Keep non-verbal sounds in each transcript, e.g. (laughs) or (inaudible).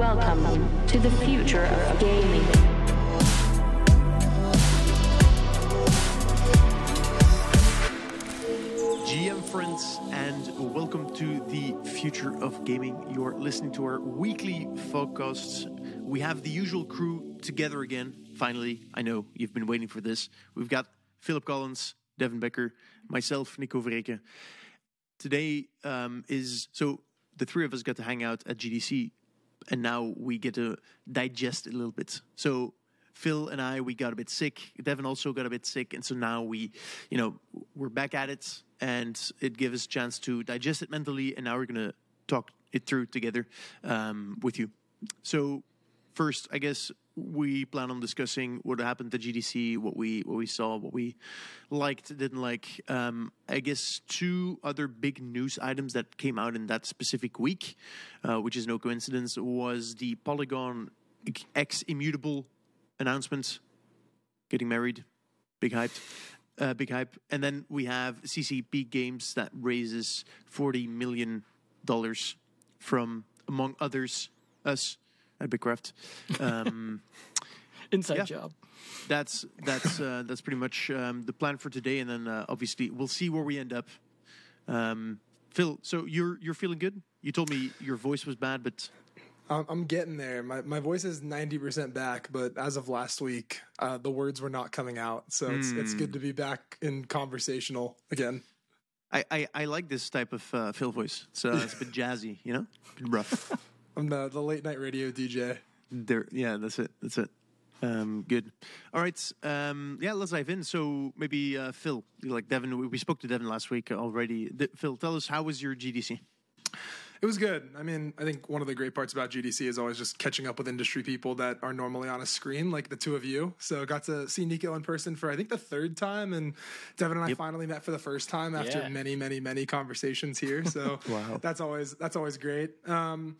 Welcome to the future of gaming. GM friends, and welcome to the future of gaming. You're listening to our weekly podcasts. We have the usual crew together again. Finally, I know you've been waiting for this. We've got Philip Collins, Devin Becker, myself, Nico Vereecke. Today um, is so the three of us got to hang out at GDC, and now we get to digest it a little bit. So Phil and I, we got a bit sick. Devin also got a bit sick, and so now we, you know, we're back at it, and it gives us a chance to digest it mentally. And now we're gonna talk it through together um, with you. So first, I guess we plan on discussing what happened at GDC, what we what we saw, what we liked, didn't like. Um, I guess two other big news items that came out in that specific week, uh, which is no coincidence, was the Polygon X Immutable announcement, getting married, big hype. Uh, big hype, and then we have CCP Games that raises forty million dollars from, among others, us at Bitkraft. Um, (laughs) Inside Yeah. job. that's that's uh, that's pretty much um, the plan for today, and then uh, obviously we'll see where we end up. Um, Phil, so you're you're feeling good? You told me your voice was bad, but I'm, I'm getting there. My my voice is ninety percent back, but as of last week, uh, the words were not coming out. So it's it's good to be back in conversational again. I, I, I like this type of uh, Phil voice. It's, uh, it's a bit (laughs) jazzy, you know, rough. I'm the the late night radio DJ. There, yeah, that's it. That's it. Um, good. All right. Um, yeah, let's dive in. So maybe uh, Phil, like Devin, we, we spoke to Devin last week already. D- Phil, tell us how was your GDC? It was good. I mean, I think one of the great parts about GDC is always just catching up with industry people that are normally on a screen, like the two of you. So got to see Nico in person for I think the third time, and Devin and I Yep. finally met for the first time after Yeah. many, many, many conversations here. So (laughs) Wow. that's always that's always great. Um,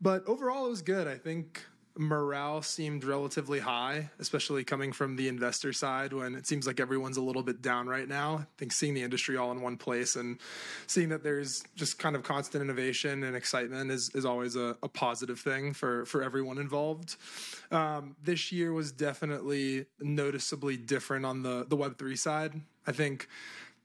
but overall, it was good. I think morale seemed relatively high, especially coming from the investor side when it seems like everyone's a little bit down right now. I think seeing the industry all in one place and seeing that there's just kind of constant innovation and excitement is, is always a, a positive thing for, for everyone involved. Um, this year was definitely noticeably different on the, the Web3 side. I think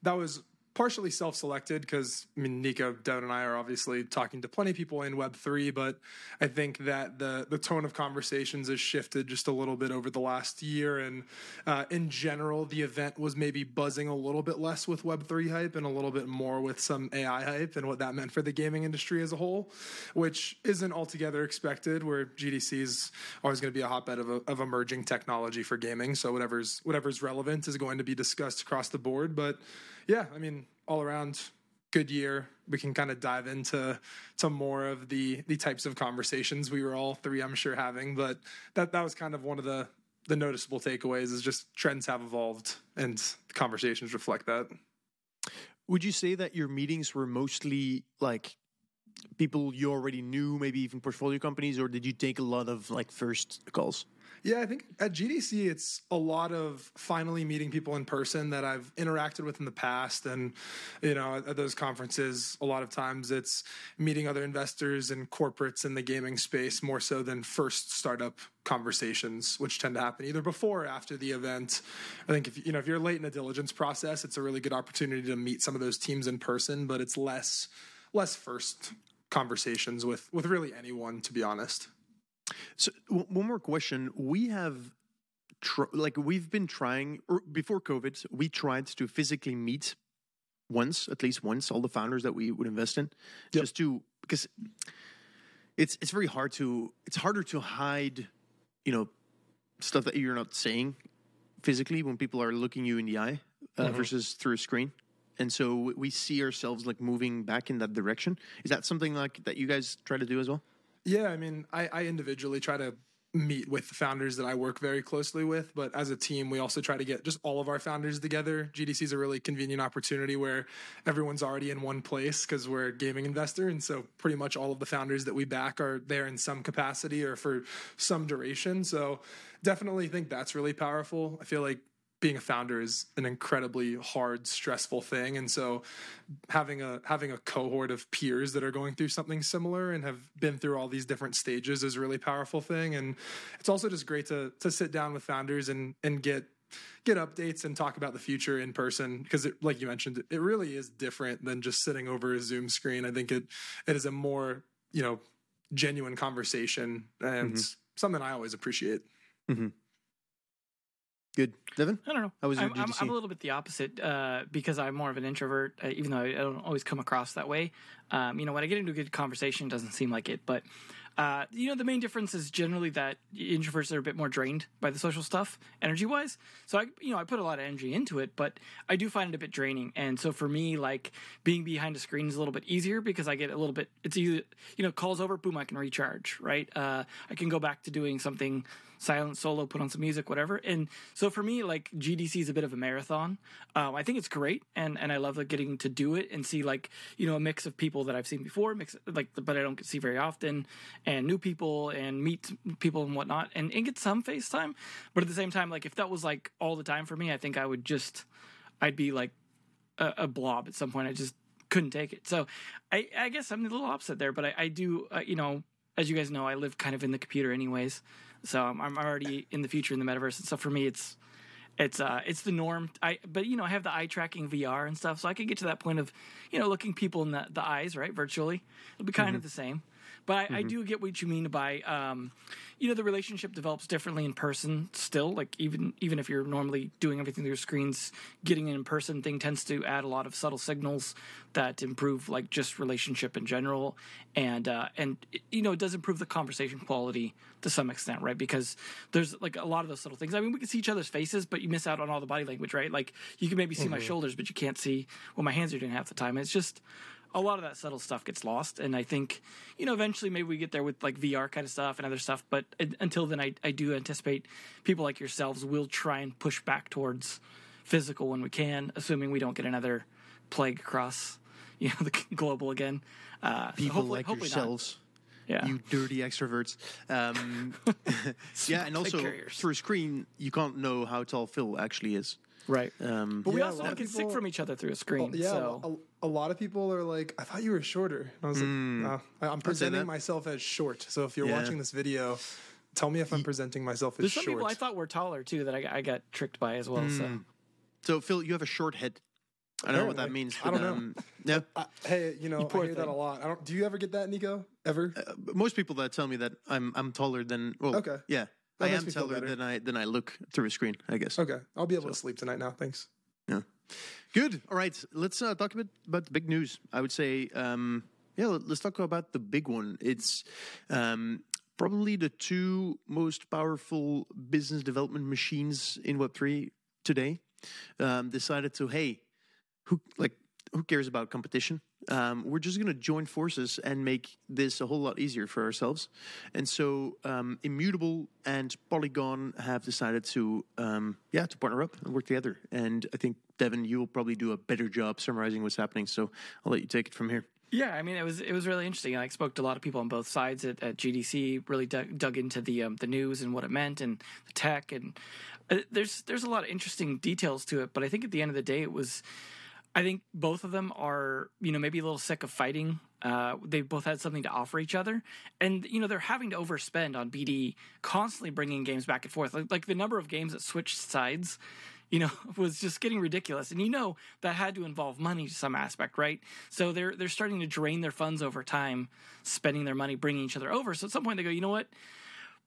that was partially self-selected because I mean Nico, Devin, and I are obviously talking to plenty of people in Web three, but I think that the the tone of conversations has shifted just a little bit over the last year, and uh, in general, the event was maybe buzzing a little bit less with Web three hype and a little bit more with some AI hype and what that meant for the gaming industry as a whole, which isn't altogether expected. Where GDC is always going to be a hotbed of, of emerging technology for gaming, so whatever's whatever's relevant is going to be discussed across the board, but yeah, I mean, all around good year. We can kind of dive into to more of the the types of conversations we were all three, I'm sure, having. But that that was kind of one of the the noticeable takeaways is just trends have evolved and conversations reflect that. Would you say that your meetings were mostly like people you already knew, maybe even portfolio companies, or did you take a lot of like first calls? Yeah, I think at GDC, it's a lot of finally meeting people in person that I've interacted with in the past. And, you know, at, those conferences, a lot of times it's meeting other investors and corporates in the gaming space more so than first startup conversations, which tend to happen either before or after the event. I think if, you know, if you're late in the diligence process, it's a really good opportunity to meet some of those teams in person, but it's less, less first conversations with, with really anyone, to be honest. So one more question: We have, tr- like, we've been trying or before COVID. We tried to physically meet once, at least once, all the founders that we would invest in, Yep. just to because it's it's very hard to it's harder to hide, you know, stuff that you're not saying physically when people are looking you in the eye uh, versus through a screen. And so we see ourselves like moving back in that direction. Is that something like that you guys try to do as well? Yeah, I mean, I, I individually try to meet with the founders that I work very closely with, but as a team, we also try to get just all of our founders together. GDC is a really convenient opportunity where everyone's already in one place because we're a gaming investor, and so pretty much all of the founders that we back are there in some capacity or for some duration. So definitely think that's really powerful. I feel like being a founder is an incredibly hard, stressful thing, and so having a having a cohort of peers that are going through something similar and have been through all these different stages is a really powerful thing. And it's also just great to to sit down with founders and and get get updates and talk about the future in person. Because it, like you mentioned it really is different than just sitting over a zoom screen. I think it it is a more you know genuine conversation and Mm-hmm. something i always appreciate Good, Devin. I don't know. How was your I'm, I'm, GDC? I'm a little bit the opposite uh, because I'm more of an introvert, uh, even though I don't always come across that way. Um, you know, when I get into a good conversation, it doesn't seem like it. But, uh, you know, the main difference is generally that introverts are a bit more drained by the social stuff, energy wise. So, I, you know, I put a lot of energy into it, but I do find it a bit draining. And so for me, like being behind a screen is a little bit easier because I get a little bit, it's easy, you know, calls over, boom, I can recharge, right? Uh, I can go back to doing something silent solo, put on some music, whatever. And so for me, like GDC is a bit of a marathon. Um, I think it's great, and and I love like, getting to do it and see like you know a mix of people that I've seen before, mix like but I don't see very often, and new people and meet people and whatnot, and and get some FaceTime. But at the same time, like if that was like all the time for me, I think I would just I'd be like a, a blob at some point. I just couldn't take it. So I, I guess I'm a little opposite there, but I, I do, uh, you know, as you guys know, I live kind of in the computer anyways. So I'm, I'm already in the future in the metaverse. And so for me, it's, it's, uh, it's the norm. I, but you know, I have the eye tracking VR and stuff. So I could get to that point of, you know, looking people in the, the eyes, right? Virtually. It'll be kind of the same. But I, I do get what you mean by, um, you know, the relationship develops differently in person still. Like even even if you're normally doing everything through screens, getting an in person thing tends to add a lot of subtle signals that improve like just relationship in general, and uh, and you know it does improve the conversation quality to some extent, right? Because there's like a lot of those subtle things. I mean, we can see each other's faces, but you miss out on all the body language, right? Like you can maybe see my shoulders, but you can't see what my hands are doing half the time. It's just a lot of that subtle stuff gets lost and i think you know eventually maybe we get there with like vr kind of stuff and other stuff but un- until then i, I do anticipate people like yourselves will try and push back towards physical when we can assuming we don't get another plague across you know (laughs) the global again uh so People hopefully- like hopefully not. yourselves. yeah You dirty extroverts. Um, (laughs) (laughs) yeah, and also through a screen, you can't know how tall Phil actually is. Right. Um, but we Yeah, also lot of get sick from each other through a screen yeah so. a, a lot of people are like i thought you were shorter. And i was like no, I- i'm presenting myself as short. So if you're Yeah. watching this video tell me if i'm presenting myself as there's some short. people i thought were taller too that i, I got tricked by as well so. So Phil, you have a short head. I don't know what that Apparently. means. I don't but, know. um, yeah, I, hey you know I poor hear that a lot. I don't do you ever get that nico? Ever? But most people that tell me that I'm I'm taller than well, Okay. yeah, That I am taller than I than I look through a screen. I guess. okay i'll be able to sleep tonight now thanks Yeah. Good. All right. Let's uh, talk a bit about the big news. I would say, um, yeah, let- let's talk about the big one. It's um, probably the two most powerful business development machines in Web3 today. Um, decided to, hey, who like who cares about competition? Um, we're just going to join forces and make this a whole lot easier for ourselves. And so, um, Immutable and Polygon have decided to, um, yeah, to partner up and work together. And I think Devin, you will probably do a better job summarizing what's happening. So I'll let you take it from here. Yeah, I mean it was it was really interesting. I spoke to a lot of people on both sides at, at GDC. Really dug, dug into the um, the news and what it meant and the tech and uh, there's there's a lot of interesting details to it. But I think at the end of the day, it was. I think both of them are you know maybe a little sick of fighting. Uh, they both had something to offer each other, and you know they're having to overspend on BD, constantly bringing games back and forth. Like, like the number of games that switched sides you know, (laughs) was just getting ridiculous. And you know that had to involve money to some aspect, right? So they're they're starting to drain their funds over time, spending their money, bringing each other over. So at some point they go, you know what?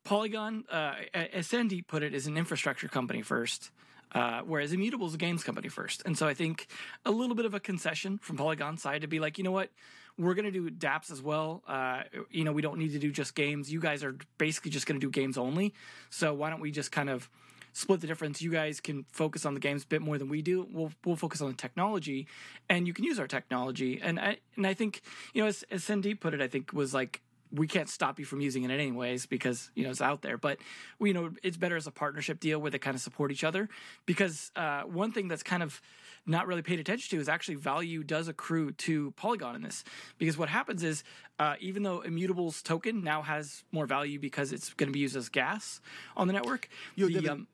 Polygon, uh, as Sandeep put it, is an infrastructure company first. Uh, whereas Immutable is a games company first. And so I think a little bit of a concession from Polygon side to be like, you know what, we're going to do dApps as well. Uh, you know, we don't need to do just games. You guys are basically just going to do games only. So why don't we just kind of split the difference? You guys can focus on the games a bit more than we do. We'll we'll focus on the technology, and you can use our technology. And I and I think you know, as, as Sandeep put it, I think was like we can't stop you from using it anyways because you know it's out there. But we you know it's better as a partnership deal where they kind of support each other because uh, one thing that's kind of not really paid attention to is actually value does accrue to polygon in this. Because what happens is uh, even though immutable's token now has more value because it's going to be used as gas on the network Yo, the, Devin, um,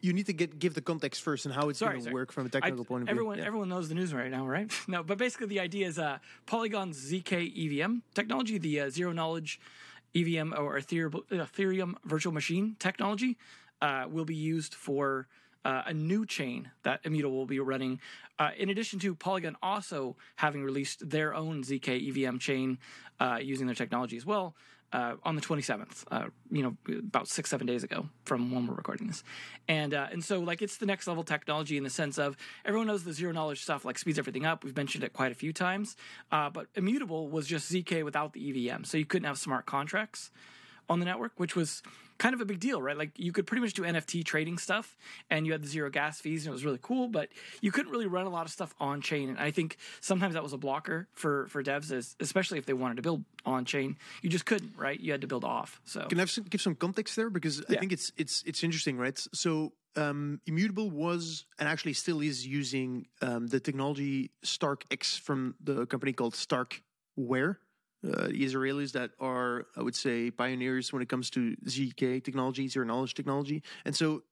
you need to get give the context first and how it's going to work from a technical point of view. everyone, Yeah. everyone knows the news right now, right? (laughs) no, but basically the idea is uh, Polygon's ZK EVM technology, the uh, zero knowledge EVM or Ethereum, Ethereum virtual machine technology, uh, will be used for uh, a new chain that Immutable will be running. Uh, in addition to Polygon also having released their own ZK EVM chain uh, using their technology as well. Uh, on the 27th, uh, you know, about six, seven days ago from when we're recording this. And uh, and so, like, it's the next level technology in the sense of everyone knows the zero knowledge stuff, like, speeds everything up. We've mentioned it quite a few times. Uh, but Immutable was just ZK without the EVM. So you couldn't have smart contracts on the network, which was kind of a big deal, right? Like you could pretty much do NFT trading stuff and you had the zero gas fees and it was really cool, but you couldn't really run a lot of stuff on chain. And I think sometimes that was a blocker for for devs, as, especially if they wanted to build on chain. You just couldn't, right? You had to build off. So Can I have some, give some context there because I Yeah. think it's it's it's interesting, right? So um, Immutable was and actually still is using um, the technology StarkEx from the company called Starkware. Uh, Israelis that are, I would say, pioneers when it comes to ZK technology, zero knowledge technology, and so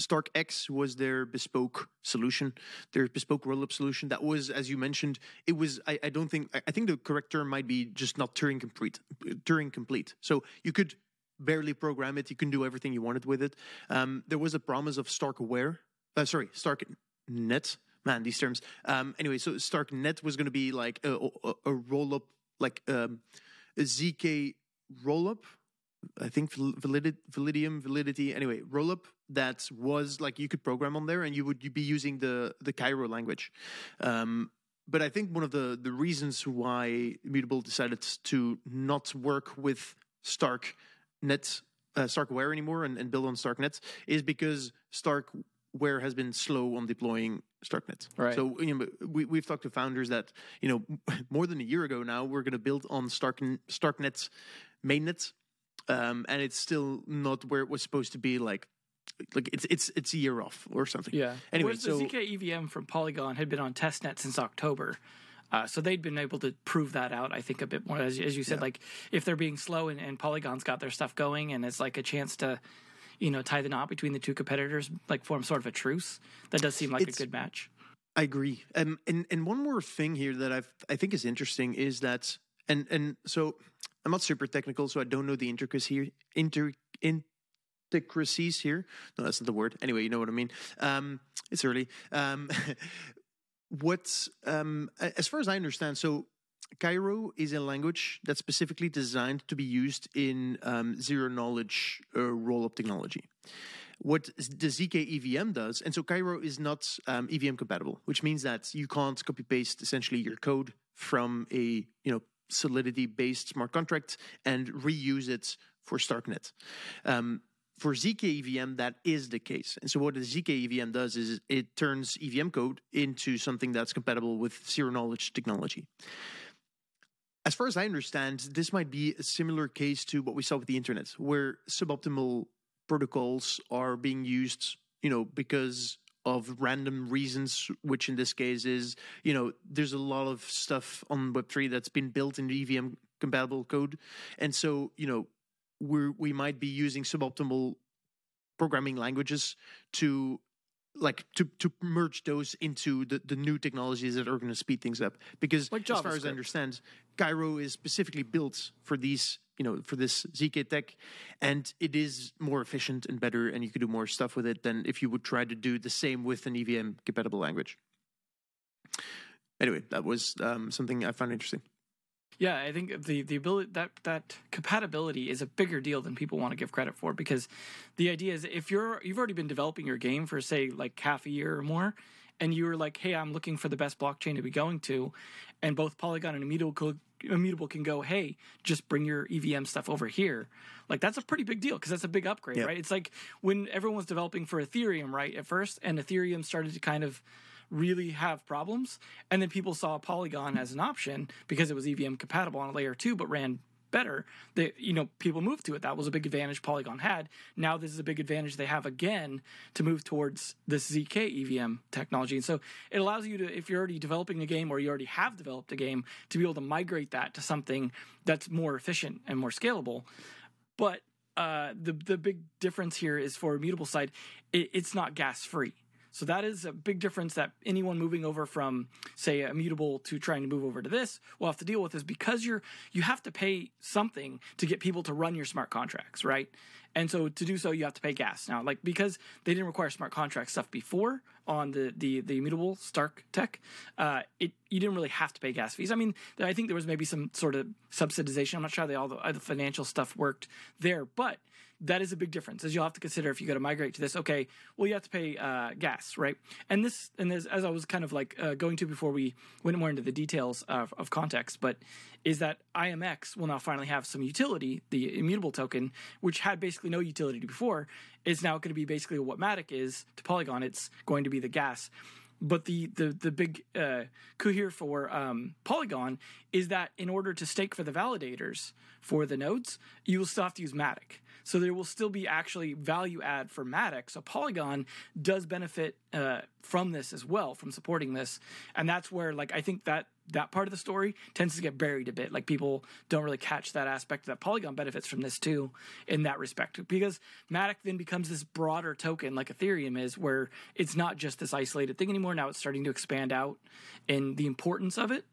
StarkEx was their bespoke solution, their bespoke rollup solution. That was, as you mentioned, it was. I, I don't think. I, I think the correct term might be just not Turing complete. Turing complete. So you could barely program it. You can do everything you wanted with it. Um, there was a promise of Starkware. Uh, sorry, Stark Net. Man, these terms. Um, anyway, so Starknet was going to be like a, a, a roll up, like um, a ZK rollup. I think val- validity, validium, validity. Anyway, rollup that was like you could program on there, and you would be using the the Cairo language. Um, but I think one of the the reasons why Immutable decided to not work with Stark Net, uh, Starkware anymore, and, and build on Starknet is because Starkware has been slow on deploying Starknet. Right. So you know, we we've talked to founders that you know (laughs) more than a year ago now we're going to build on Stark Starknet's mainnet um, and it's still not where it was supposed to be. Like, like it's it's it's a year off or something. Yeah. Anyway, Whereas so the ZK EVM from Polygon had been on testnet since October. Uh, so they'd been able to prove that out, I think, a bit more. As, as you said, like if they're being slow and, and Polygon's got their stuff going and it's like a chance to, you know, tie the knot between the two competitors, like form sort of a truce, that does seem like It's- a good match. I agree. Um, and and one more thing here that I've I think is interesting is that and and so I'm not super technical, so I don't know the intricacies here. Inter intricacies here. No, that's not the word. Anyway, you know what I mean. Um, it's early. Um, (laughs) what um, as far as I understand, so Cairo is a language that's specifically designed to be used in um, zero knowledge uh, roll up technology. What the ZK EVM does, and so Cairo is not um, EVM compatible, which means that you can't copy paste essentially your code from a you know Solidity based smart contract and reuse it for Starknet. Um, for ZK EVM, that is the case. And so, what the ZK EVM does is it turns EVM code into something that's compatible with zero knowledge technology. As far as I understand, this might be a similar case to what we saw with the internet, where suboptimal protocols are being used, you know, because of random reasons, which in this case is, you know, there's a lot of stuff on Web3 that's been built in EVM compatible code. And so, you know, we we might be using suboptimal programming languages to like to to merge those into the, the new technologies that are going to speed things up. Because Like as far as i understand cairo is specifically built for these you know for this zk tech and it is more efficient and better and you can do more stuff with it than if you would try to do the same with an evm compatible language. Anyway that was um, something i found interesting Yeah, I think the the ability that that compatibility is a bigger deal than people want to give credit for because the idea is if you're you've already been developing your game for say like half a year or more and you were like, "Hey, I'm looking for the best blockchain to be going to," and both Polygon and Immutable Immutable can go, "Hey, just bring your EVM stuff over here." Like that's a pretty big deal because that's a big upgrade, Yeah. right? It's like when everyone was developing for Ethereum, right, at first, and Ethereum started to kind of really have problems. And then people saw Polygon as an option because it was EVM compatible on a layer two, but ran better. That you know, people moved to it. That was a big advantage Polygon had. Now this is a big advantage they have again to move towards this ZK EVM technology. And so it allows you to, if you're already developing a game or you already have developed a game, to be able to migrate that to something that's more efficient and more scalable. But uh, the the big difference here is for immutable side, it, it's not gas free. So that is a big difference that anyone moving over from, say, immutable to trying to move over to this will have to deal with is because you're you have to pay something to get people to run your smart contracts, right? And so to do so, you have to pay gas now. Like because they didn't require smart contract stuff before on the the, the immutable Stark tech, uh, it you didn't really have to pay gas fees. I mean, I think there was maybe some sort of subsidization. I'm not sure how they, all the, the financial stuff worked there, but that is a big difference as you'll have to consider if you go to migrate to this okay well you have to pay uh, gas right? And this and this as i was kind of like uh, going to before we went more into the details of, of context but is that imx will now finally have some utility the immutable token which had basically no utility before is now going to be basically what matic is to polygon. It's going to be the gas. But the the the big uh, coup here for um, Polygon is that in order to stake for the validators for the nodes, you will still have to use Matic. So there will still be actually value add for Matic. So Polygon does benefit uh, from this as well, from supporting this, and that's where like I think that that part of the story tends to get buried a bit. Like people don't really catch that aspect that Polygon benefits from this too, in that respect, because Matic then becomes this broader token like Ethereum is, where it's not just this isolated thing anymore. Now it's starting to expand out in the importance of it.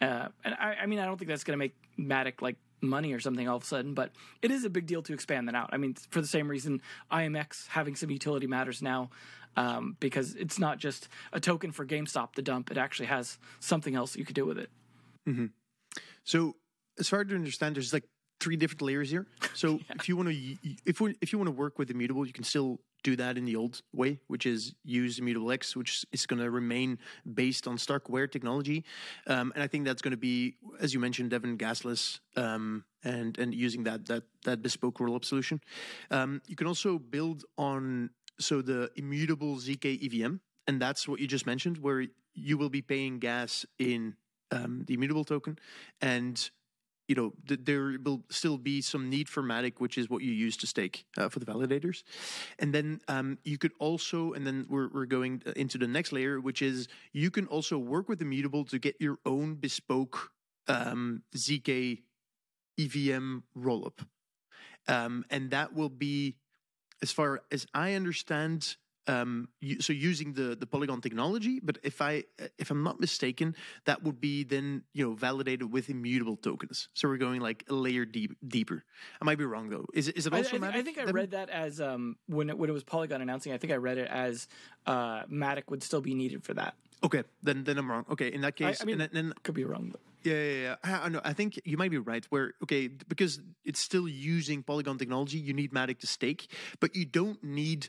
Uh, and I, I mean, I don't think that's going to make Matic like money or something all of a sudden, but it is a big deal to expand that out. I mean, for the same reason, IMX having some utility matters now. Um, because it's not just a token for GameStop to dump; it actually has something else you could do with it. So, as far as I understand, there's like three different layers here. So, (laughs) if you want to, if we, if you want to work with immutable, you can still do that in the old way, which is use immutable X, which is going to remain based on Starkware technology, um, and I think that's going to be, as you mentioned, Devin gasless, um, and and using that that that bespoke rollup solution. Um, you can also build on so the immutable zk EVM, and that's what you just mentioned, where you will be paying gas in um, the immutable token, and you know th- there will still be some need for Matic, which is what you use to stake uh, for the validators, and then um, you could also, and then we're we're going into the next layer, which is you can also work with immutable to get your own bespoke um, zk EVM rollup, um, and that will be, as far as I understand, um, so using the the Polygon technology. But if I if I'm not mistaken, that would be then you know validated with immutable tokens. So we're going like a layer deep, deeper. I might be wrong though. Is it is it also? I, Matic, I think I read that as um, when it, when it was Polygon announcing. I think I read it as uh, Matic would still be needed for that. Okay, then then I'm wrong. Okay, in that case, I mean, and then, then could be wrong. But. Yeah, yeah, yeah. I, I know. I think you might be right. Where okay, because it's still using Polygon technology, you need Matic to stake, but you don't need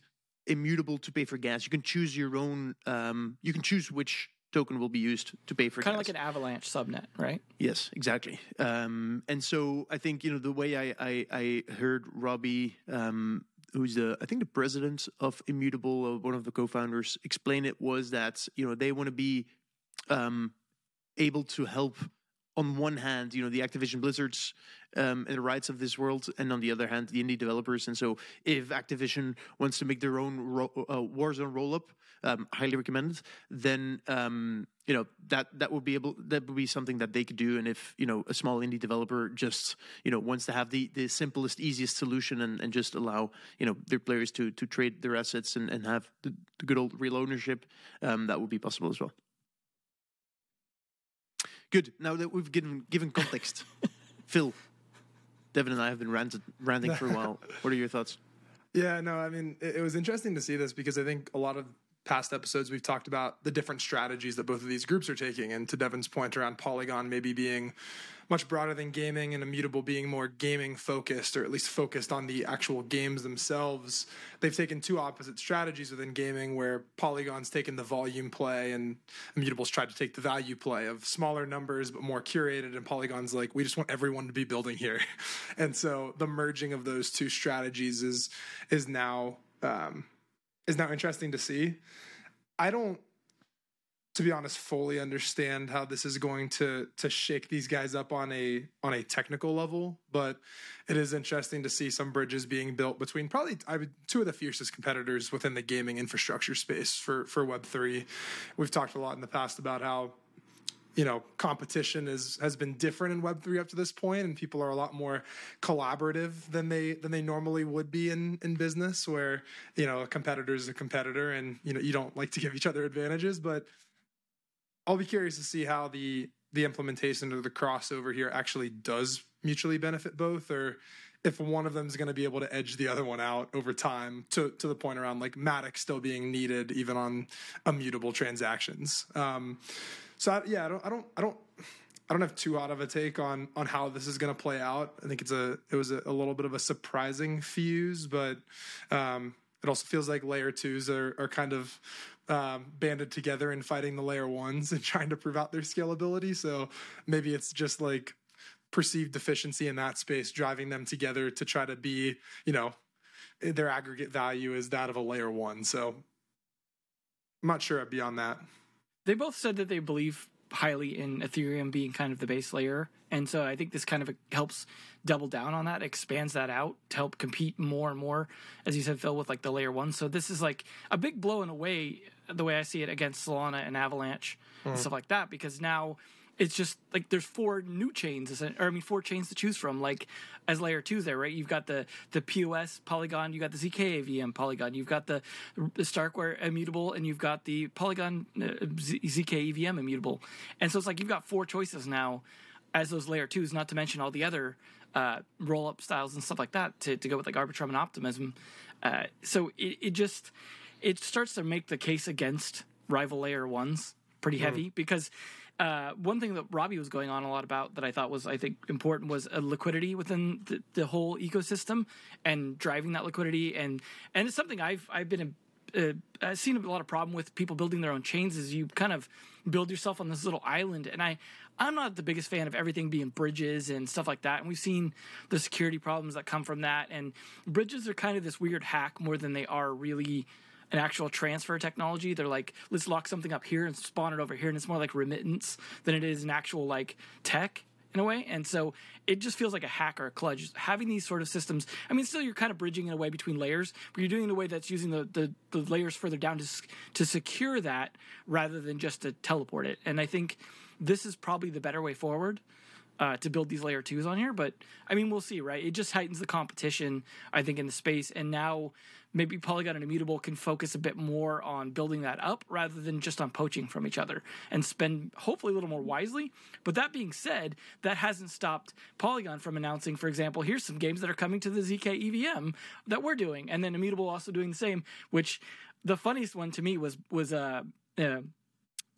immutable to pay for gas. You can choose your own. Um, you can choose which token will be used to pay for gas. Kind of like an Avalanche subnet, right? Yes, exactly. Um, and so I think you know the way I I, I heard Robbie, um, who's the I think the president of Immutable, uh, one of the co-founders, explain it was that you know they want to be um, able to help. On one hand, you know the Activision Blizzards um, and the Riots of this world, and on the other hand, the indie developers. And so, if Activision wants to make their own ro- uh, Warzone roll-up, um, highly recommended. Then um, you know that that would be able that would be something that they could do. And if you know a small indie developer just you know wants to have the the simplest, easiest solution and, and just allow you know their players to to trade their assets and, and have the, the good old real ownership, um, that would be possible as well. Good. Now that we've given given context, (laughs) Phil, Devin, and I have been ranted, ranting for a while. (laughs) What are your thoughts? Yeah, no, I mean, it, it was interesting to see this because I think a lot of past episodes we've talked about the different strategies that both of these groups are taking. And to Devin's point around Polygon maybe being much broader than gaming and Immutable being more gaming focused or at least focused on the actual games themselves, they've taken two opposite strategies within gaming where Polygon's taken the volume play and Immutable's tried to take the value play of smaller numbers but more curated. And Polygon's like, we just want everyone to be building here. (laughs) and so the merging of those two strategies is is now um, is now interesting to see. I don't, to be honest, fully understand how this is going to to shake these guys up on a on a technical level, but it is interesting to see some bridges being built between probably I would, two of the fiercest competitors within the gaming infrastructure space for for Web three. We've talked a lot in the past about how you know competition is has been different in web 3 up to this point and people are a lot more collaborative than they than they normally would be in in business where you know a competitor is a competitor and you know you don't like to give each other advantages but I'll be curious to see how the the implementation of the crossover here actually does mutually benefit both or if one of them is going to be able to edge the other one out over time to to the point around like Matic still being needed even on immutable transactions. Um, so I, yeah, I don't, I don't, I don't, I don't have too hot of a take on on how this is going to play out. I think it's a it was a, a little bit of a surprising fuse, but um, it also feels like layer twos are are kind of um, banded together and fighting the layer ones and (laughs) trying to prove out their scalability. So maybe it's just like perceived deficiency in that space driving them together to try to be, you know, their aggregate value is that of a layer one. So I'm not sure beyond that. They both said that they believe highly in Ethereum being kind of the base layer. And so I think this kind of helps double down on that, expands that out to help compete more and more, as you said, Phil, with like the layer one. So this is like a big blow in a way, the way I see it against Solana and Avalanche mm. and stuff like that, because now it's just like there's four new chains, or I mean, four chains to choose from. Like as layer twos, there, right? You've got the the POS Polygon, you got the ZK EVM Polygon, you've got the, the Starkware immutable, and you've got the Polygon uh, ZK EVM immutable. And so it's like you've got four choices now as those layer twos, not to mention all the other uh, roll up styles and stuff like that to, to go with like Arbitrum and Optimism. Uh, so it, it just it starts to make the case against rival layer ones pretty mm. heavy because uh, one thing that Robbie was going on a lot about that I thought was I think important was a liquidity within the, the whole ecosystem and driving that liquidity. And and it's something I've I've been a, uh, I've seen a lot of problem with people building their own chains is you kind of build yourself on this little island. And I I'm not the biggest fan of everything being bridges and stuff like that. And we've seen the security problems that come from that. And bridges are kind of this weird hack more than they are really an actual transfer technology. They're like, let's lock something up here and spawn it over here, and it's more like remittance than it is an actual like tech in a way. And so it just feels like a hack or a kludge. Having these sort of systems, I mean, still you're kind of bridging in a way between layers, but you're doing it in a way that's using the, the, the layers further down to, to secure that rather than just to teleport it. And I think this is probably the better way forward. Uh, to build these layer twos on here, but I mean, we'll see, right? It just heightens the competition, I think, in the space. And now maybe Polygon and Immutable can focus a bit more on building that up rather than just on poaching from each other and spend hopefully a little more wisely. But that being said, that hasn't stopped Polygon from announcing, for example, here's some games that are coming to the ZK EVM that we're doing, and then Immutable also doing the same. Which the funniest one to me was was uh, uh,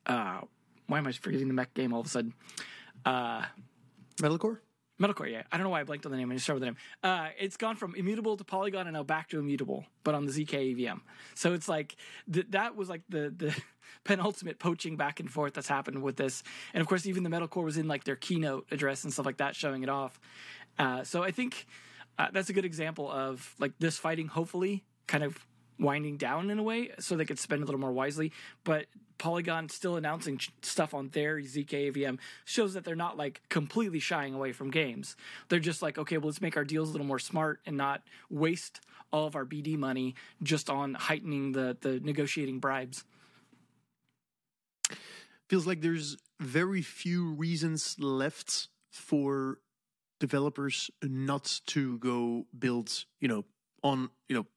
uh why am I forgetting the mech game all of a sudden? Uh, Metalcore. Metalcore, yeah. I don't know why I blanked on the name. I just started with the name. Uh, it's gone from immutable to Polygon and now back to immutable, but on the ZK EVM. So it's like th- that was like the the (laughs) penultimate poaching back and forth that's happened with this. And of course, even the Metalcore was in like their keynote address and stuff like that, showing it off. Uh, so I think uh, that's a good example of like this fighting, hopefully, kind of winding down in a way so they could spend a little more wisely. But Polygon still announcing stuff on their ZK EVM shows that they're not like completely shying away from games. They're just like, okay, well, let's make our deals a little more smart and not waste all of our BD money just on heightening the the negotiating bribes. Feels like there's very few reasons left for developers not to go build, you know, on, you know,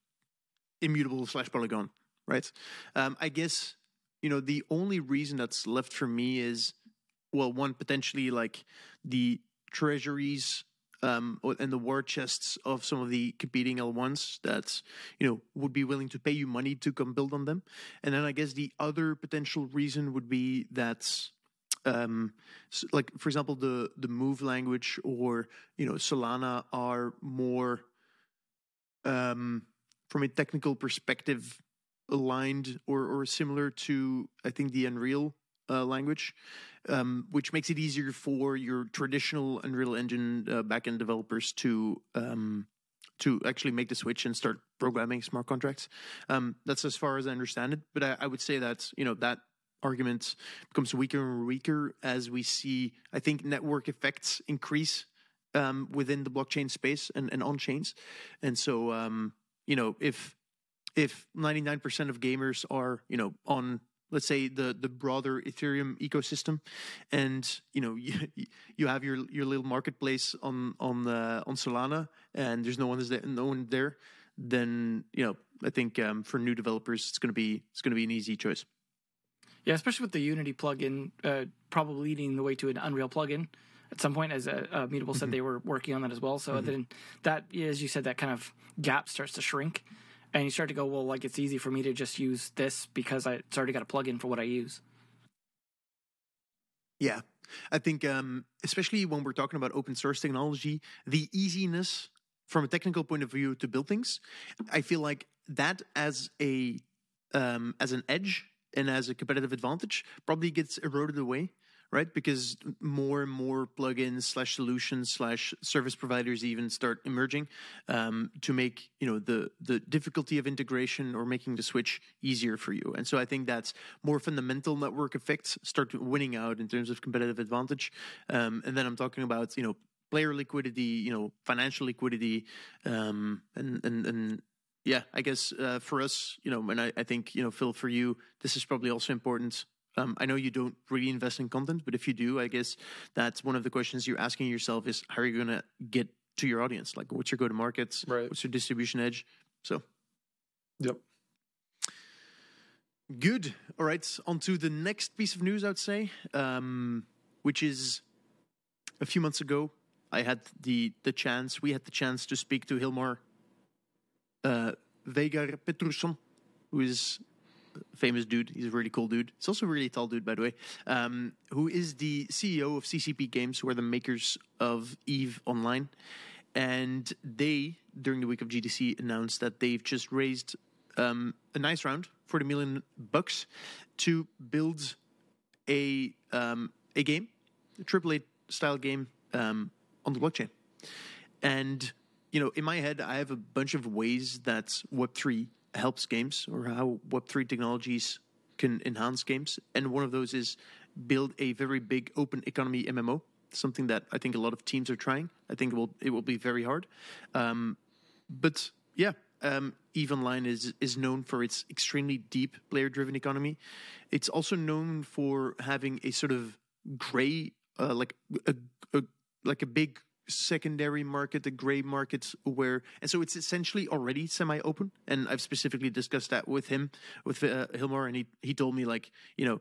immutable slash polygon, right? Um, I guess you know the only reason that's left for me is well, one potentially like the treasuries um, and the war chests of some of the competing L1s that you know would be willing to pay you money to come build on them, and then I guess the other potential reason would be that um, like for example the the move language or you know solana are more um from a technical perspective aligned or, or similar to I think the Unreal uh, language, um, which makes it easier for your traditional Unreal Engine uh, backend developers to um, to actually make the switch and start programming smart contracts. Um, that's as far as I understand it. But I, I, would say that you know that argument becomes weaker and weaker as we see. I think network effects increase um, within the blockchain space and, and on chains, and so um, you know, if if 99% of gamers are, you know, on let's say the the broader Ethereum ecosystem, and you know (laughs) you, you have your your little marketplace on on uh, on Solana, and there's no one is there, no one there, then you know I think um, for new developers it's gonna be it's gonna be an easy choice. Yeah, especially with the Unity plugin, uh, probably leading the way to an Unreal plugin at some point. As uh, uh, Immutable said, they were working on that as well. So then that, as you said, that kind of gap starts to shrink, and you start to go, well, like it's easy for me to just use this because I, it's already got a plugin for what I use. Yeah, I think um, especially when we're talking about open source technology, the easiness from a technical point of view to build things, I feel like that as a um, as an edge and as a competitive advantage probably gets eroded away, right? Because more and more plugins slash solutions slash service providers even start emerging um, to make you know the the difficulty of integration or making the switch easier for you. And so I think that's more fundamental network effects start winning out in terms of competitive advantage. Um, and then I'm talking about you know player liquidity, you know financial liquidity, um, and and and yeah, I guess uh, for us, you know, and I, I think, you know, Phil, for you, this is probably also important. Um, I know you don't really invest in content, but if you do, I guess that's one of the questions you're asking yourself is how are you going to get to your audience? Like, what's your go to markets? Right. What's your distribution edge? So, Yep. good. All right. On to the next piece of news, I would say, um, which is a few months ago, I had the, the chance, we had the chance to speak to Hilmar uh, Veigar Pétursson, who is famous dude. He's a really cool dude. He's also a really tall dude, by the way. Um, who is the CEO of CCP Games, who are the makers of Eve Online. And they, during the week of GDC, announced that they've just raised um, a nice round, 40 million bucks, to build a um, a game, a AAA style game um, on the blockchain. And you know, in my head, I have a bunch of ways that Web3 helps games or how Web3 technologies can enhance games. And one of those is build a very big open economy MMO, something that I think a lot of teams are trying. I think it will, it will be very hard. Um, but yeah, um, Eve Online is is known for its extremely deep player driven economy. It's also known for having a sort of gray, uh, like a, a like a big secondary market, the gray market where, and so it's essentially already semi open. And I've specifically discussed that with him, with uh, Hilmar, and he he told me like you know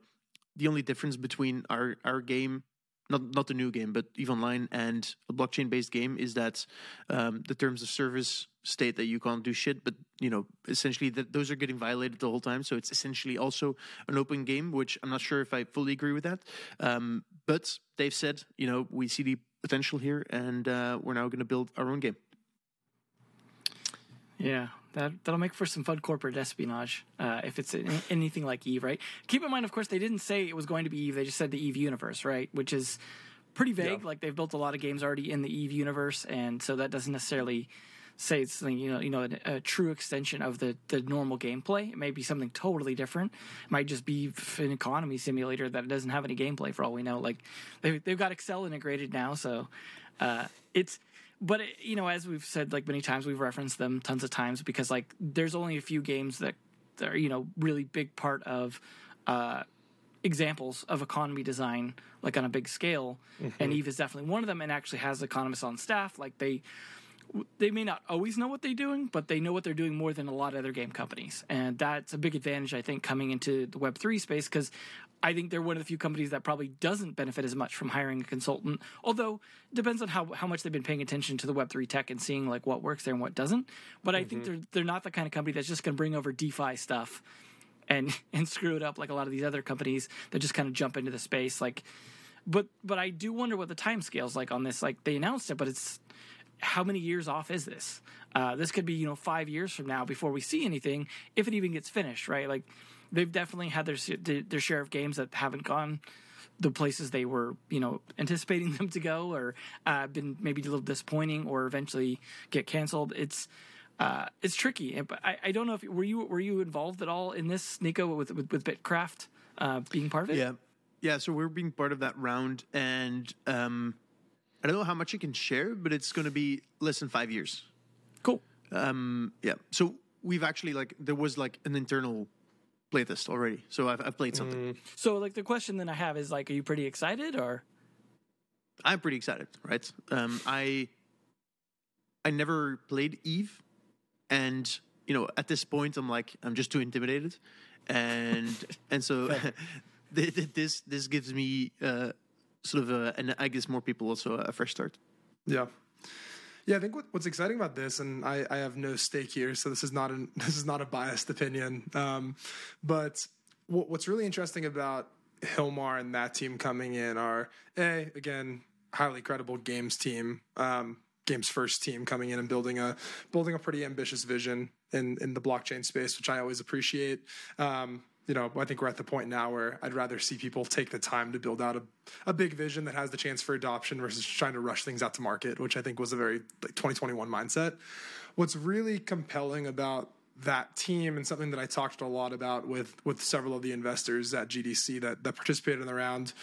the only difference between our our game not not the new game, but Eve Online and a blockchain based game is that um, the terms of service state that you can't do shit, but you know essentially that those are getting violated the whole time. So it's essentially also an open game, which I'm not sure if I fully agree with that. Um, but they've said you know we see the potential here, and uh, we're now going to build our own game. Yeah, that that'll make for some fun corporate espionage uh, if it's anything like Eve, right? Keep in mind, of course, they didn't say it was going to be Eve; they just said the Eve universe, right? Which is pretty vague. Yeah. Like they've built a lot of games already in the Eve universe, and so that doesn't necessarily say it's something you know you know a, a true extension of the the normal gameplay. It may be something totally different. It might just be an economy simulator that doesn't have any gameplay for all we know. Like they've they've got Excel integrated now, so uh, it's but it, you know as we've said like many times we've referenced them tons of times because like there's only a few games that, that are you know really big part of uh, examples of economy design like on a big scale and eve is definitely one of them and actually has economists on staff like they they may not always know what they're doing, but they know what they're doing more than a lot of other game companies. And that's a big advantage, I think, coming into the Web3 space because I think they're one of the few companies that probably doesn't benefit as much from hiring a consultant. Although it depends on how, how much they've been paying attention to the Web3 tech and seeing like what works there and what doesn't. But I think mm-hmm. they're they're not the kind of company that's just going to bring over DeFi stuff and (laughs) and screw it up like a lot of these other companies that just kind of jump into the space. Like, but but I do wonder what the time scales like on this. Like they announced it, but it's how many years off is this? Uh, this could be you know five years from now before we see anything, if it even gets finished, right? Like they've definitely had their their share of games that haven't gone the places they were you know anticipating (laughs) them to go, or uh, been maybe a little disappointing, or eventually get canceled. It's uh, it's tricky, I, I don't know if were you were you involved at all in this, Nico, with with, with Bitkraft uh, being part of it? Yeah. Yeah, so we're being part of that round, and um, I don't know how much I can share, but it's going to be less than five years. Cool. Um, yeah. So we've actually like there was like an internal playtest already, so I've, I've played something. So like the question then I have is like, are you pretty excited or? I'm pretty excited, right? Um, I I never played Eve, and you know, at this point, I'm like, I'm just too intimidated, and and so (laughs) th- (laughs) th- this this gives me uh, sort of a, and I guess more people also a fresh start. Yeah. Yeah, I think what, what's exciting about this, and I, I have no stake here, so this is not an (laughs) this is not a biased opinion. Um, but what, what's really interesting about Hilmar and that team coming in are a again highly credible games team, um, games first team coming in and building a building a pretty ambitious vision in in the blockchain space, which I always appreciate. Um, you know, I think we're at the point now where I'd rather see people take the time to build out a, a big vision that has the chance for adoption versus trying to rush things out to market, which I think was a very like 2021 mindset. What's really compelling about that team and something that I talked a lot about with with several of the investors at GDC that that participated in the round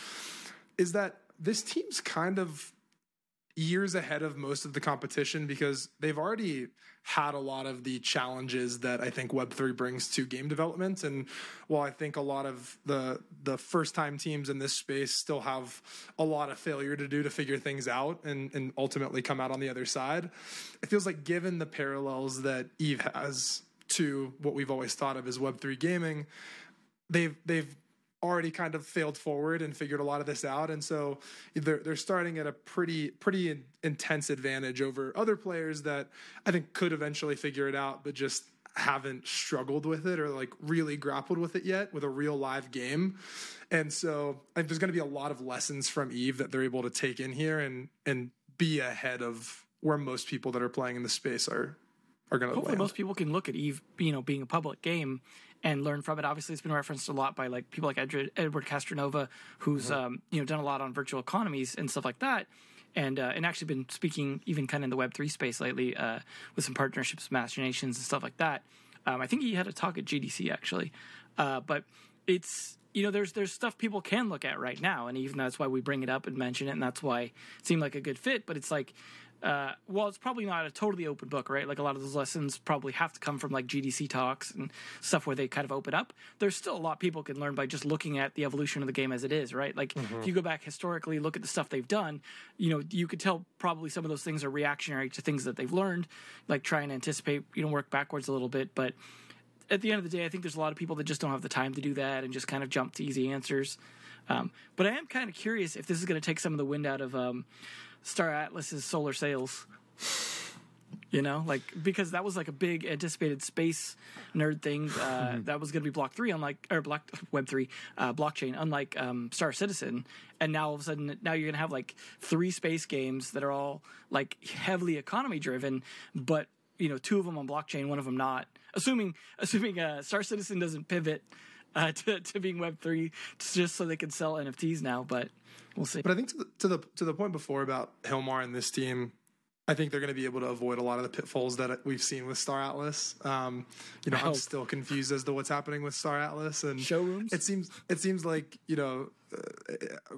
is that this team's kind of years ahead of most of the competition because they've already had a lot of the challenges that I think Web3 brings to game development. And while I think a lot of the the first time teams in this space still have a lot of failure to do to figure things out and, and ultimately come out on the other side, it feels like given the parallels that Eve has to what we've always thought of as Web3 gaming, they've they've already kind of failed forward and figured a lot of this out and so they're they're starting at a pretty pretty intense advantage over other players that I think could eventually figure it out but just haven't struggled with it or like really grappled with it yet with a real live game. And so I think there's going to be a lot of lessons from Eve that they're able to take in here and and be ahead of where most people that are playing in the space are are going to Hopefully, land. most people can look at Eve, you know, being a public game and learn from it. Obviously, it's been referenced a lot by like people like Edward, Edward Castronova, who's um, you know done a lot on virtual economies and stuff like that, and uh, and actually been speaking even kind of in the Web three space lately uh, with some partnerships, Machinations, and stuff like that. Um, I think he had a talk at GDC actually, uh, but it's you know there's there's stuff people can look at right now, and even that's why we bring it up and mention it, and that's why it seemed like a good fit. But it's like uh, well, it's probably not a totally open book, right? Like a lot of those lessons probably have to come from like GDC talks and stuff where they kind of open up. There's still a lot people can learn by just looking at the evolution of the game as it is, right? Like if you go back historically, look at the stuff they've done, you know, you could tell probably some of those things are reactionary to things that they've learned, like try and anticipate, you know, work backwards a little bit. But at the end of the day, I think there's a lot of people that just don't have the time to do that and just kind of jump to easy answers. Um, but I am kind of curious if this is going to take some of the wind out of um, Star Atlas's solar sails. You know, like because that was like a big anticipated space nerd thing uh, (laughs) that was going to be Block Three, unlike or Block Web Three uh, blockchain, unlike um, Star Citizen. And now all of a sudden, now you're going to have like three space games that are all like heavily economy driven, but you know, two of them on blockchain, one of them not. Assuming assuming uh, Star Citizen doesn't pivot uh, (laughs) to, to being Web three just so they can sell NFTs now, but we'll see. But I think to the, to the to the point before about Hilmar and this team, I think they're going to be able to avoid a lot of the pitfalls that we've seen with Star Atlas. Um, you know, I'm still confused as to what's happening with Star Atlas and Showrooms? It seems it seems like you know,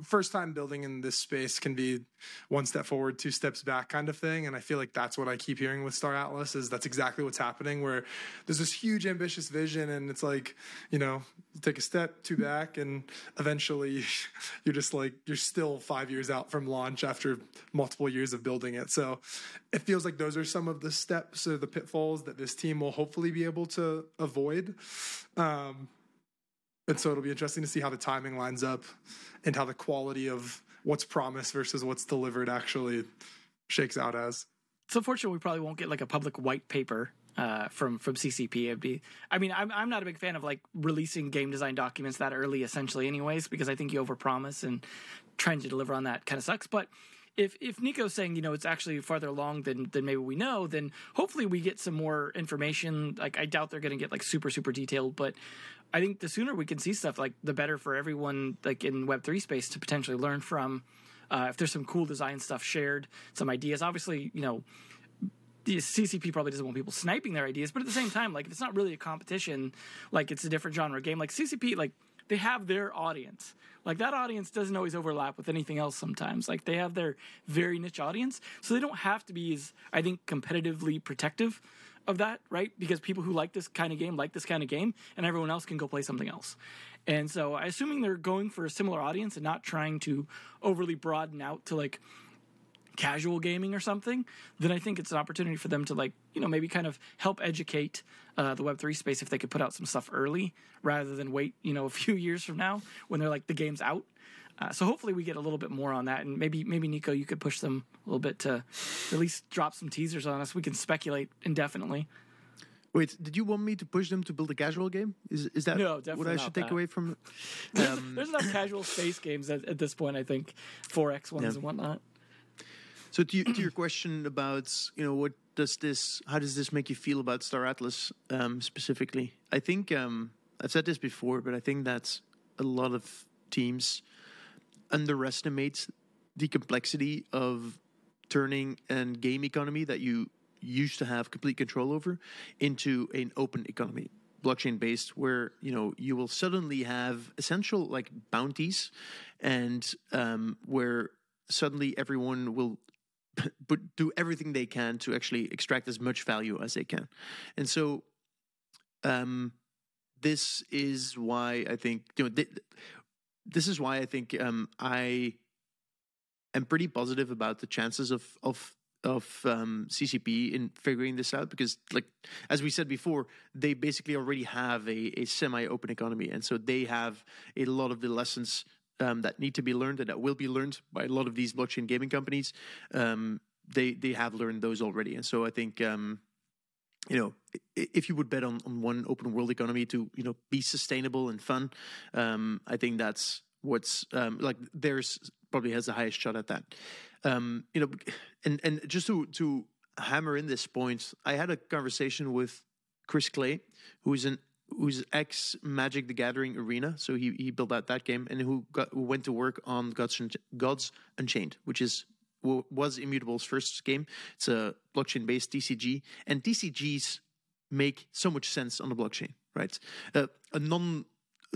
first time building in this space can be one step forward, two steps back kind of thing. And I feel like that's what I keep hearing with Star Atlas is that's exactly what's happening. Where there's this huge ambitious vision, and it's like you know, take a step, two back, and eventually (laughs) you're just like you're still five years out from launch after multiple years of building it. So it feels like those are some of the steps or the pitfalls that this team will hopefully be able to avoid. Um, and so it'll be interesting to see how the timing lines up and how the quality of what's promised versus what's delivered actually shakes out as. It's unfortunate we probably won't get like a public white paper uh, from from CCP. I mean, I'm I'm not a big fan of like releasing game design documents that early, essentially, anyways, because I think you overpromise and trying to deliver on that kind of sucks. But if if Nico's saying you know it's actually farther along than than maybe we know, then hopefully we get some more information. Like I doubt they're going to get like super super detailed, but I think the sooner we can see stuff, like the better for everyone, like in Web three space, to potentially learn from. Uh, if there's some cool design stuff shared, some ideas, obviously, you know, the CCP probably doesn't want people sniping their ideas, but at the same time, like if it's not really a competition, like it's a different genre game, like CCP, like they have their audience. Like that audience doesn't always overlap with anything else sometimes. Like they have their very niche audience, so they don't have to be as I think competitively protective of that, right? Because people who like this kind of game like this kind of game, and everyone else can go play something else. And so, assuming they're going for a similar audience and not trying to overly broaden out to like casual gaming or something, then I think it's an opportunity for them to like, you know, maybe kind of help educate uh, the Web3 space if they could put out some stuff early rather than wait, you know, a few (laughs) years from now when they're like the game's out. Uh, so hopefully we get a little bit more on that, and maybe maybe Nico, you could push them a little bit to at least drop some teasers on us. We can speculate indefinitely. Wait, did you want me to push them to build a casual game? Is is that No, what I should take that. away from? (laughs) There's, Um, there's enough casual space games at, at this point. I think four X ones Yeah. and whatnot. So to, to your question about you know what does this how does this make you feel about Star Atlas um, specifically? I think um, I've said this before, but I think that a lot of teams underestimate the complexity of turning a game economy that you used to have complete control over into an open economy blockchain based where you know you will suddenly have essential like bounties and um, where suddenly everyone will (laughs) but do everything they can to actually extract as much value as they can. And so um this is why i think you know th- this is why i think um i am pretty positive about the chances of of of um, CCP in figuring this out because, like as we said before, they basically already have a, a semi-open economy, and so they have a lot of the lessons um, that need to be learned and that will be learned by a lot of these blockchain gaming companies. Um, they they have learned those already, and so I think um, you know if you would bet on, on one open world economy to you know be sustainable and fun, um, I think that's what's um, like there's probably has the highest shot at that. Um, you know, and and just to to hammer in this point, I had a conversation with Chris Clay, who's an who's ex Magic the Gathering Arena, so he he built out that game, and who got who went to work on Gods Gods Unchained, which is was Immutable's first game. It's a blockchain based TCG, and TCGs make so much sense on the blockchain, right? Uh, a non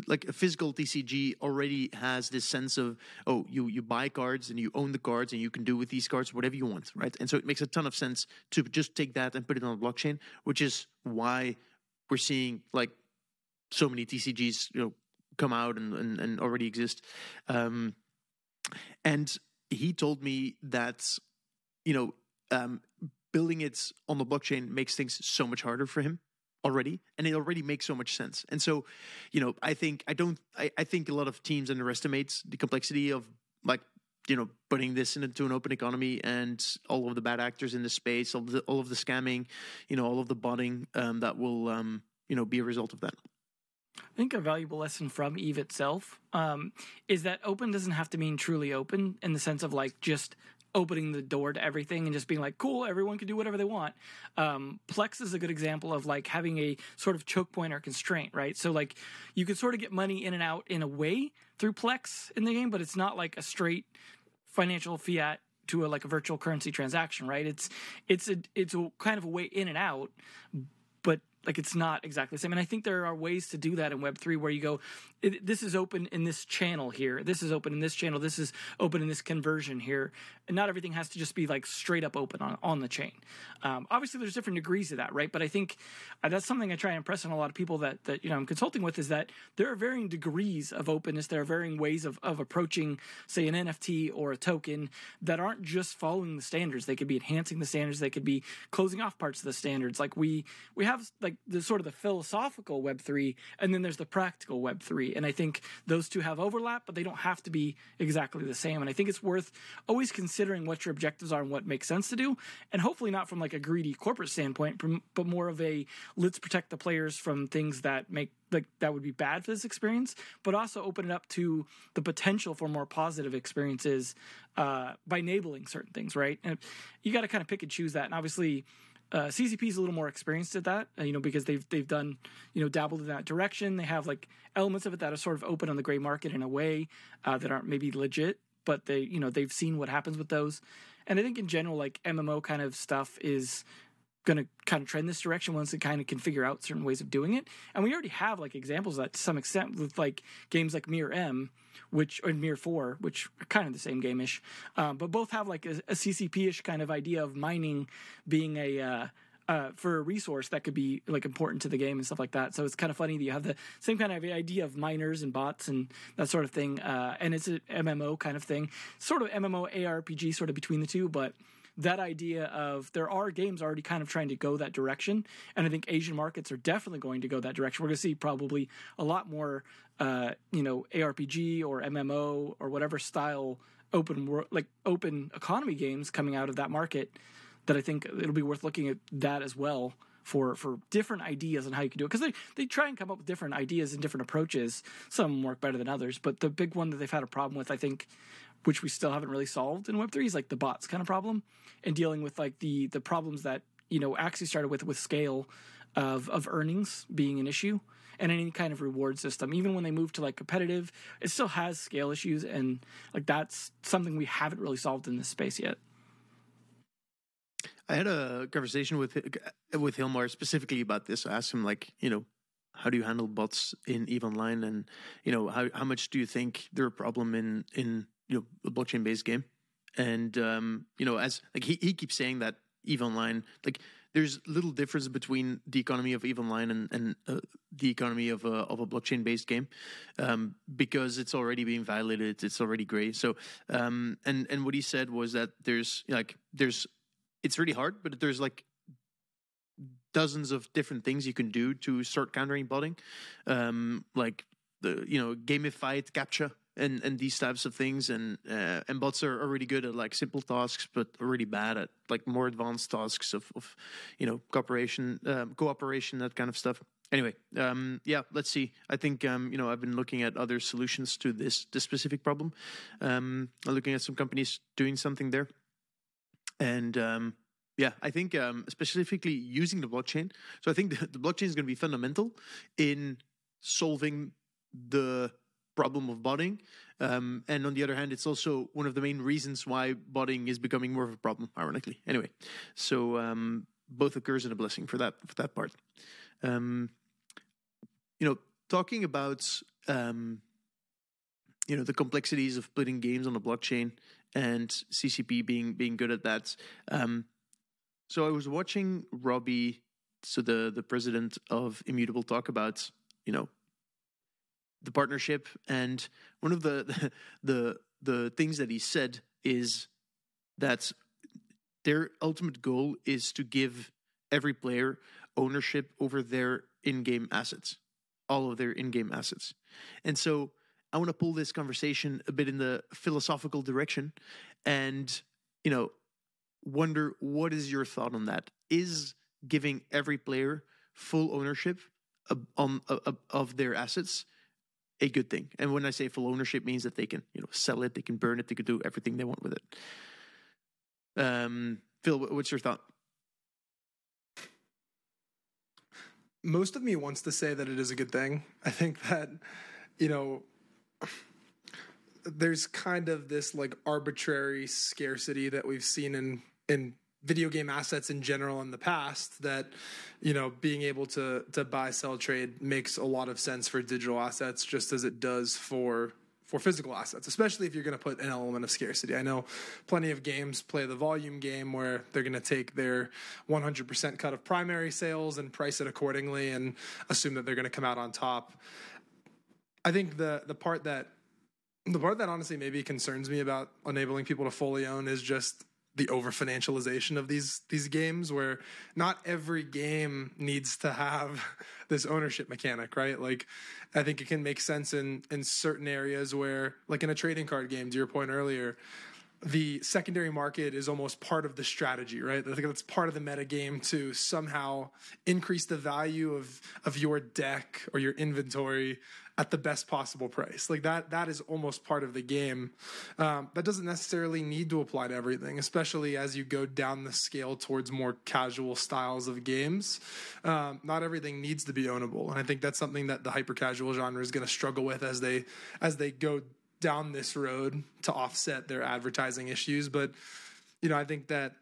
like a physical TCG already has this sense of oh you you buy cards and you own the cards and you can do with these cards whatever you want right and so it makes a ton of sense to just take that and put it on a blockchain which is why we're seeing like so many TCGs you know come out and and, and already exist um and he told me that you know um building it on the blockchain makes things so much harder for him already and it already makes so much sense. And so you know i think i don't i, I think a lot of teams underestimates the complexity of like you know putting this into an open economy and all of the bad actors in the space all of the, all of the scamming you know all of the botting um, that will um, you know be a result of that I think a valuable lesson from Eve itself um, is that open doesn't have to mean truly open in the sense of like just opening the door to everything and just being like, cool, everyone can do whatever they want. Um, Plex is a good example of like having a sort of choke point or constraint, right? So like you could sort of get money in and out in a way through Plex in the game, but it's not like a straight financial fiat to a like a virtual currency transaction, right? It's it's a it's a kind of a way in and out, like it's not exactly the same. And I think there are ways to do that in Web three where you go, this is open in this channel here, this is open in this channel, this is open in this conversion here, and not everything has to just be like straight up open on on the chain. Um, obviously, there's different degrees of that, right? But I think uh, that's something I try and impress on a lot of people that that you know I'm consulting with is that there are varying degrees of openness. There are varying ways of of approaching, say, an NFT or a token that aren't just following the standards. They could be enhancing the standards. They could be closing off parts of the standards. Like we we have like the sort of the philosophical Web three, and then there's the practical Web three. And I think those two have overlap, but they don't have to be exactly the same. And I think it's worth always considering what your objectives are and what makes sense to do, and hopefully not from like a greedy corporate standpoint, but more of a let's protect the players from things that make like that would be bad for this experience, but also open it up to the potential for more positive experiences uh, by enabling certain things, right? And you got to kind of pick and choose that. And obviously, uh, CCP is a little more experienced at that, uh, you know, because they've they've done you know dabbled in that direction. They have like elements of it that are sort of open on the gray market in a way uh, that aren't maybe legit, but they you know they've seen what happens with those. And I think in general, like MMO kind of stuff is going to kind of trend this direction once it kind of can figure out certain ways of doing it. And we already have like examples that to some extent with like games like MIR M, which or MIR4, which are kind of the same game-ish, um, but both have like a, a CCP-ish kind of idea of mining being a uh, uh, for a resource that could be like important to the game and stuff like that. So it's kind of funny that you have the same kind of idea of miners and bots and that sort of thing. Uh, and it's an MMO kind of thing, sort of MMO ARPG, sort of between the two, but that idea of there are games already kind of trying to go that direction, and I think Asian markets are definitely going to go that direction. We're going to see probably a lot more, uh, you know, ARPG or MMO or whatever style open world, like open economy games coming out of that market. That I think it'll be worth looking at that as well for for different ideas on how you can do it because they they try and come up with different ideas and different approaches. Some work better than others, but the big one that they've had a problem with, I think, which we still haven't really solved in Web three, is like the bots kind of problem and dealing with like the the problems that you know Axie started with with scale of of earnings being an issue and any kind of reward system. Even when they move to like competitive, it still has scale issues, and like that's something we haven't really solved in this space yet. I had a conversation with with Hilmar specifically about this. I asked him like, you know, how do you handle bots in Eve Online, and you know, how how much do you think they're a problem in in you know a blockchain based game? And um, you know, as like he he keeps saying that Eve Online, like there's little difference between the economy of Eve Online and, and uh, the economy of a, of a blockchain based game um, because it's already being violated. It's already gray. So, um, and, and what he said was that there's like, there's, it's really hard, but there's like dozens of different things you can do to start countering botting. Um, like the, you know, gamified captcha and and these types of things. And uh, and bots are, are really good at like simple tasks but really bad at like more advanced tasks of, of you know cooperation um, cooperation that kind of stuff. Anyway um, yeah let's see. I think um, you know i've been looking at other solutions to this this specific problem. Um, i'm looking at some companies doing something there. And um, yeah, I think um, specifically using the blockchain. So I think the, (laughs) the blockchain is going to be fundamental in solving the problem of botting. Um, and on the other hand, it's also one of the main reasons why botting is becoming more of a problem, ironically. Anyway, so um, both occurs in a blessing for that for that part. Um, you know, talking about um, you know the complexities of putting games on the blockchain and CCP being being good at that. Um, so I was watching Robbie, so the the president of Immutable, talk about you know the partnership. And one of the (laughs) the the things that he said is that their ultimate goal is to give every player ownership over their in-game assets, all of their in-game assets. And so I want to pull this conversation a bit in the philosophical direction and you know wonder what is your thought on that? Is giving every player full ownership of, on, of, of their assets a good thing. And when I say full ownership, means that they can you know sell it, they can burn it, they can do everything they want with it. Um, Phil, what's your thought? Most of me wants to say that it is a good thing. I think that you know there's kind of this like arbitrary scarcity that we've seen in in video game assets in general in the past that you know being able to to buy sell trade makes a lot of sense for digital assets just as it does for for physical assets especially if you're going to put an element of scarcity. I know plenty of games play the volume game where they're going to take their 100% cut of primary sales and price it accordingly and assume that they're going to come out on top. I think the the part that the part that honestly maybe concerns me about enabling people to fully own is just the over financialization of these these games where not every game needs to have (laughs) this ownership mechanic right like i think it can make sense in in certain areas where like in a trading card game to your point earlier the secondary market is almost part of the strategy, right? I think that's part of the meta game to somehow increase the value of of your deck or your inventory at the best possible price. Like that that is almost part of the game. Um, that doesn't necessarily need to apply to everything, especially as you go down the scale towards more casual styles of games. Um, not everything needs to be ownable, and I think that's something that the hyper casual genre is going to struggle with as they as they go down this road to offset their advertising issues. But you know, I think that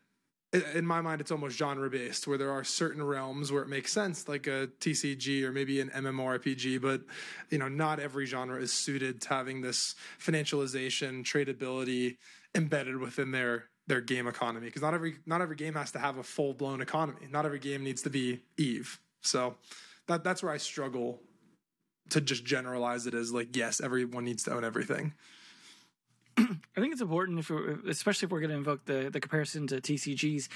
in my mind, it's almost genre based, where there are certain realms where it makes sense, like a TCG or maybe an MMORPG. But you know, not every genre is suited to having this financialization, tradability embedded within their their game economy because not every not every game has to have a full blown economy. Not every game needs to be Eve. So that that's where I struggle to just generalize it as like yes, everyone needs to own everything. I think it's important if, especially if we're going to invoke the the comparison to TCGs,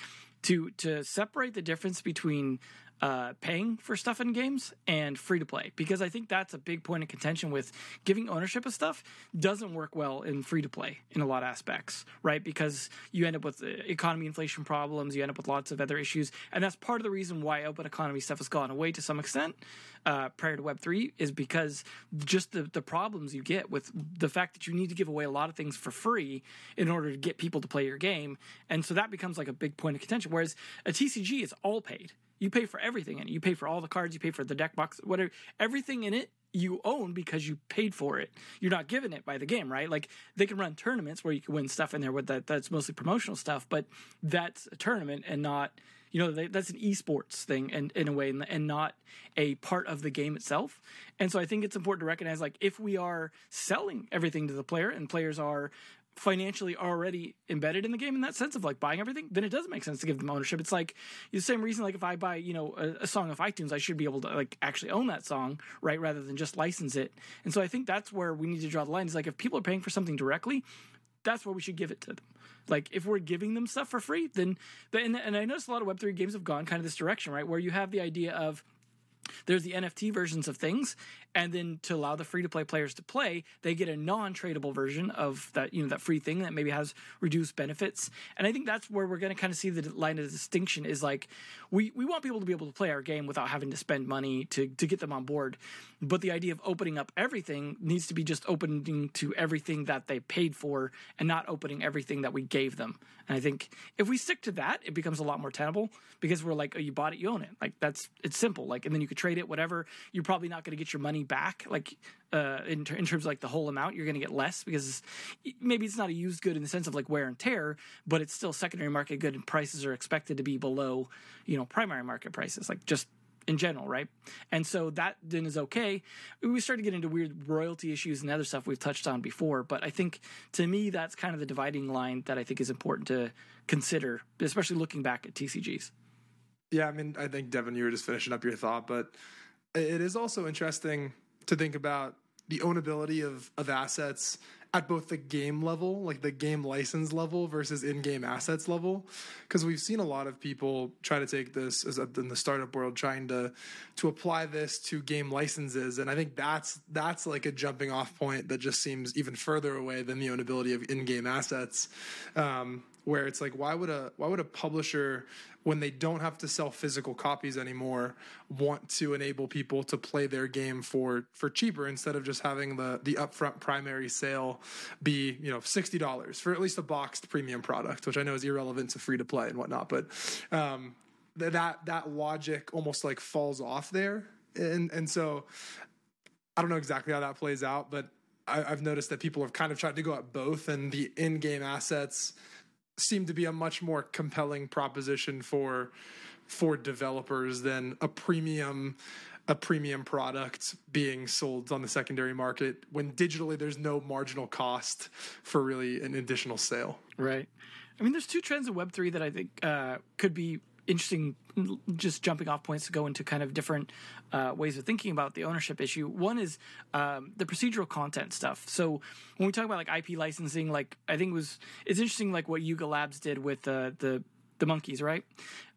to to separate the difference between uh, paying for stuff in games and free to play because I think that's a big point of contention with giving ownership of stuff doesn't work well in free to play in a lot of aspects, right? Because you end up with uh, economy inflation problems, you end up with lots of other issues, and that's part of the reason why open economy stuff has gone away to some extent uh, prior to Web three is because just the the problems you get with the fact that you need to give away a lot of things for free in order to get people to play your game, and so that becomes like a big point of contention. Whereas a TCG is all paid you pay for everything in it. You pay for all the cards, you pay for the deck box, whatever. Everything in it you own because you paid for it. You're not given it by the game, right? Like they can run tournaments where you can win stuff in there with that that's mostly promotional stuff, but that's a tournament and not you know that's an esports thing and in a way and not a part of the game itself and so i think it's important to recognize like if we are selling everything to the player and players are financially already embedded in the game in that sense of like buying everything, then it doesn't make sense to give them ownership. It's like the same reason like if I buy, you know, a, a, song off iTunes, I should be able to like actually own that song, right? Rather than just license it. And so I think that's where we need to draw the line. Is like if people are paying for something directly, that's where we should give it to them. Like if we're giving them stuff for free, then and, and I notice a lot of Web3 games have gone kind of this direction, right? Where you have the idea of there's the NFT versions of things, and then to allow the free to play players to play, they get a non tradable version of that you know that free thing that maybe has reduced benefits. And I think that's where we're going to kind of see the line of distinction is like we we want people to be able to play our game without having to spend money to to get them on board, but the idea of opening up everything needs to be just opening to everything that they paid for and not opening everything that we gave them. And I think if we stick to that, it becomes a lot more tenable because we're like, oh, you bought it, you own it. Like that's it's simple. Like and then you could trade it, whatever. You're probably not going to get your money back, like uh, in, ter- in terms of like the whole amount. You're going to get less because maybe it's not a used good in the sense of like wear and tear, but it's still secondary market good, and prices are expected to be below, you know, primary market prices. Like just in general, right? And so that then is okay. We start to get into weird royalty issues and other stuff we've touched on before, but I think to me that's kind of the dividing line that I think is important to consider, especially looking back at TCGs. Yeah, I mean, I think Devin, you were just finishing up your thought, but it is also interesting to think about the ownability of of assets at both the game level, like the game license level versus in-game assets level, because we've seen a lot of people try to take this as a, in the startup world, trying to to apply this to game licenses, and I think that's that's like a jumping off point that just seems even further away than the ownability of in-game assets. Um, where it's like why would a why would a publisher when they don't have to sell physical copies anymore want to enable people to play their game for for cheaper instead of just having the the upfront primary sale be you know $60 for at least a boxed premium product which i know is irrelevant to free to play and whatnot but um, that that logic almost like falls off there. And and so i don't know exactly how that plays out but I, i've noticed that people have kind of tried to go at both and the in-game assets seem to be a much more compelling proposition for for developers than a premium a premium product being sold on the secondary market when digitally there's no marginal cost for really an additional sale. Right. I mean, there's two trends in Web3 that I think uh, could be interesting just jumping off points to go into kind of different uh, ways of thinking about the ownership issue. One is um, the procedural content stuff. So when we talk about like IP licensing, like I think it was it's interesting like what Yuga Labs did with uh, the the monkeys, right?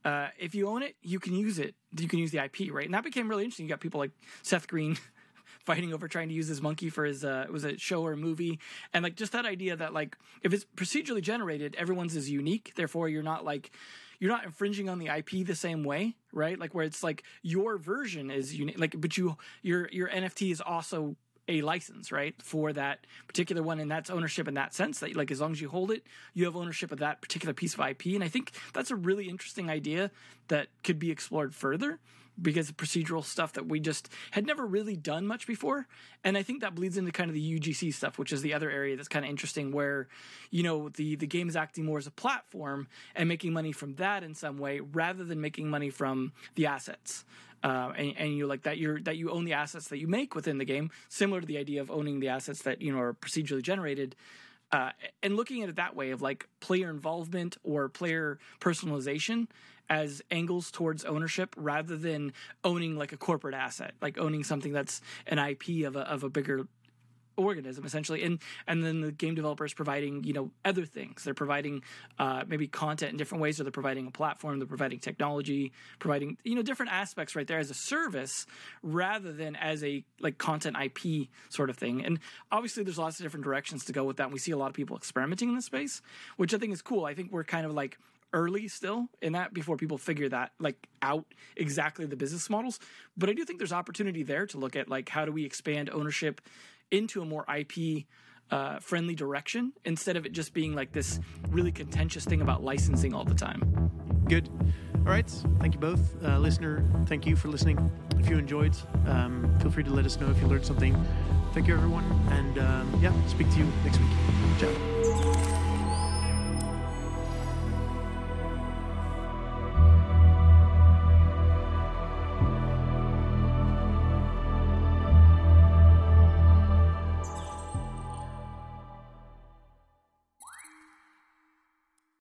Uh, if you own it, you can use it. You can use the IP, right? And that became really interesting. You got people like Seth Green. (laughs) fighting over trying to use his monkey for his uh was a show or a movie and like just that idea that like if it's procedurally generated everyone's is unique therefore you're not like you're not infringing on the IP the same way, right? Like where it's like your version is unique, like but you your your NFT is also a license, right, for that particular one, and that's ownership in that sense. That like as long as you hold it, you have ownership of that particular piece of IP, and I think that's a really interesting idea that could be explored further because of procedural stuff that we just had never really done much before. And I think that bleeds into kind of the UGC stuff, which is the other area that's kind of interesting where, you know, the, the game is acting more as a platform and making money from that in some way rather than making money from the assets. Uh, and, and you like that you're that you own the assets that you make within the game, similar to the idea of owning the assets that you know are procedurally generated. uh, and looking at it that way of like player involvement or player personalization as angles towards ownership rather than owning like a corporate asset, like owning something that's an IP of a, of a bigger organism essentially. And and then the game developers providing you know other things. They're providing uh, maybe content in different ways or they're providing a platform they're providing technology providing you know different aspects right there as a service rather than as a like content ip sort of thing. And obviously there's lots of different directions to go with that. And we see a lot of people experimenting in this space which i think is cool. I think we're kind of like early still in that before people figure that like out exactly the business models but i do think there's opportunity there to look at like how do we expand ownership into a more ip uh, friendly direction instead of it just being like this really contentious thing about licensing all the time Good. All right. Thank you both. Uh, listener, thank you for listening. If you enjoyed, um, feel free to let us know if you learned something. Thank you, everyone. And um, yeah, speak to you next week. Ciao.